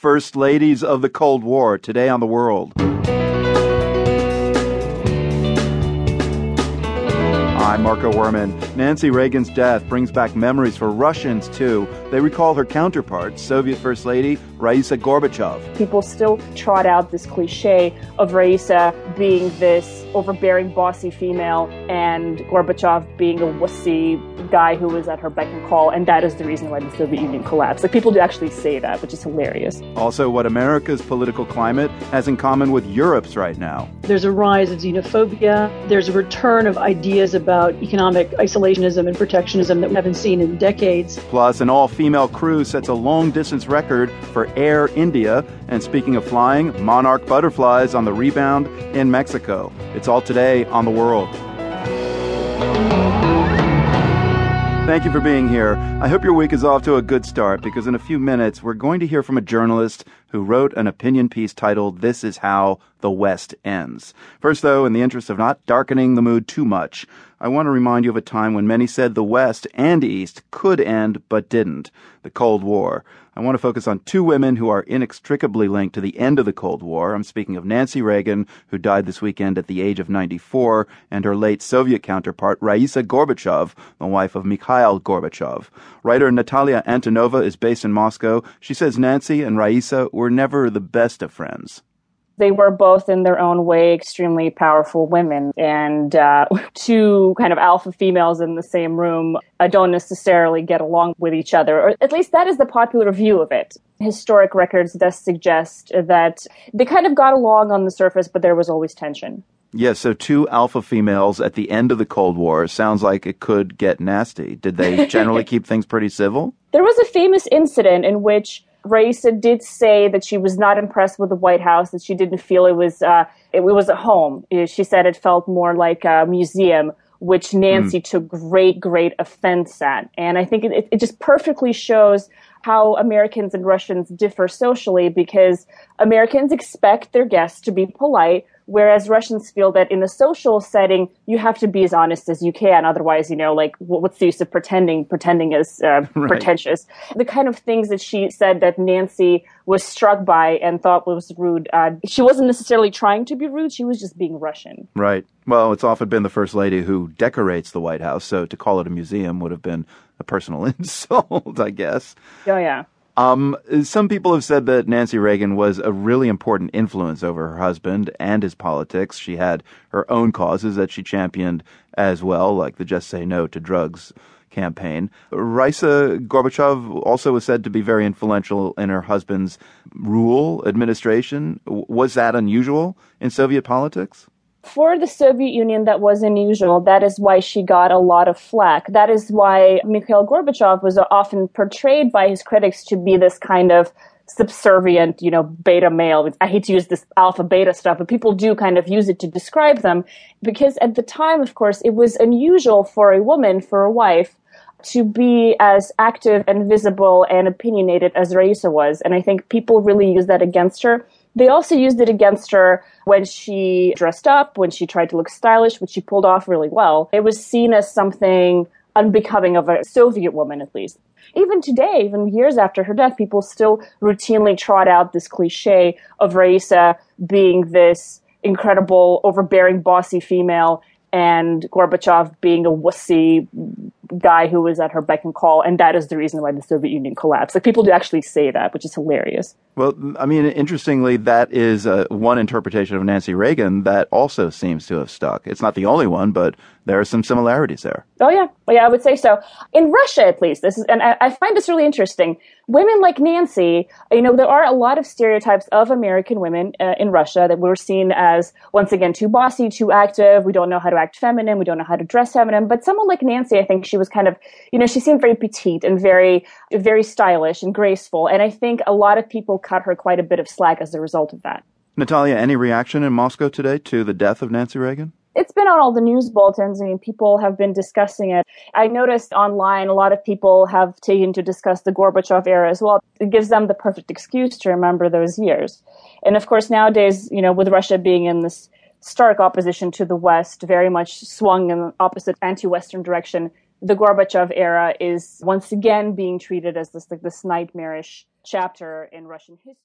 First Ladies of the Cold War, today on the world. I'm Marco Werman. Nancy Reagan's death brings back memories for Russians, too. They recall her counterpart, Soviet First Lady Raisa Gorbachev. People still trot out this cliche of Raisa being this overbearing, bossy female and Gorbachev being a wussy guy who was at her beck and call, and that is the reason why the Soviet Union collapsed. Like people do actually say that, which is hilarious. Also, what America's political climate has in common with Europe's right now. There's a rise of xenophobia. There's a return of ideas about economic isolationism and protectionism that we haven't seen in decades. Plus, an all female crew sets a long distance record for Air India. And speaking of flying, Monarch butterflies on the rebound in Mexico. It's all today on the world. Thank you for being here. I hope your week is off to a good start because in a few minutes we're going to hear from a journalist who wrote an opinion piece titled This is How the West Ends. First, though, in the interest of not darkening the mood too much, I want to remind you of a time when many said the West and East could end but didn't the Cold War. I want to focus on two women who are inextricably linked to the end of the Cold War. I'm speaking of Nancy Reagan, who died this weekend at the age of 94, and her late Soviet counterpart, Raisa Gorbachev, the wife of Mikhail Gorbachev. Writer Natalia Antonova is based in Moscow. She says Nancy and Raisa were never the best of friends they were both in their own way extremely powerful women and uh, two kind of alpha females in the same room uh, don't necessarily get along with each other or at least that is the popular view of it historic records thus suggest that they kind of got along on the surface but there was always tension Yes, so two alpha females at the end of the Cold War sounds like it could get nasty. Did they generally keep things pretty civil? There was a famous incident in which Raisa did say that she was not impressed with the White House, that she didn't feel it was uh, it, was a home. She said it felt more like a museum, which Nancy mm. took great, great offense at. And I think it, it just perfectly shows how Americans and Russians differ socially because Americans expect their guests to be polite, Whereas Russians feel that in a social setting, you have to be as honest as you can. Otherwise, you know, like, what's the use of pretending? Pretending is uh, right. pretentious. The kind of things that she said that Nancy was struck by and thought was rude. Uh, she wasn't necessarily trying to be rude. She was just being Russian. Right. Well, it's often been the first lady who decorates the White House. So to call it a museum would have been a personal insult, I guess. Oh, yeah. Um, some people have said that Nancy Reagan was a really important influence over her husband and his politics. She had her own causes that she championed as well, like the Just Say No to Drugs campaign. Raisa Gorbachev also was said to be very influential in her husband's rule administration. Was that unusual in Soviet politics? For the Soviet Union, that was unusual. That is why she got a lot of flack. That is why Mikhail Gorbachev was often portrayed by his critics to be this kind of subservient, you know, beta male. I hate to use this alpha beta stuff, but people do kind of use it to describe them because at the time, of course, it was unusual for a woman, for a wife, to be as active and visible and opinionated as Raisa was. And I think people really use that against her. They also used it against her when she dressed up, when she tried to look stylish, which she pulled off really well. It was seen as something unbecoming of a Soviet woman, at least. Even today, even years after her death, people still routinely trot out this cliche of Raisa being this incredible, overbearing, bossy female and Gorbachev being a wussy guy who was at her beck and call, and that is the reason why the Soviet Union collapsed. Like people do actually say that, which is hilarious. Well, I mean, interestingly, that is uh, one interpretation of Nancy Reagan that also seems to have stuck. It's not the only one, but there are some similarities there. Oh yeah, well, yeah, I would say so. In Russia, at least, this is, and I, I, find this really interesting. Women like Nancy, you know, there are a lot of stereotypes of American women uh, in Russia that we're seen as once again too bossy, too active. We don't know how to act feminine. We don't know how to dress feminine. But someone like Nancy, I think she was kind of, you know, she seemed very petite and very, very stylish and graceful. And I think a lot of people cut her quite a bit of slack as a result of that. Natalia, any reaction in Moscow today to the death of Nancy Reagan? It's been on all the news bulletins. I mean, people have been discussing it. I noticed online a lot of people have taken to discuss the Gorbachev era as well. It gives them the perfect excuse to remember those years. And of course, nowadays, you know, with Russia being in this stark opposition to the West, very much swung in the opposite anti-Western direction, the Gorbachev era is once again being treated as this like this nightmarish chapter in Russian history.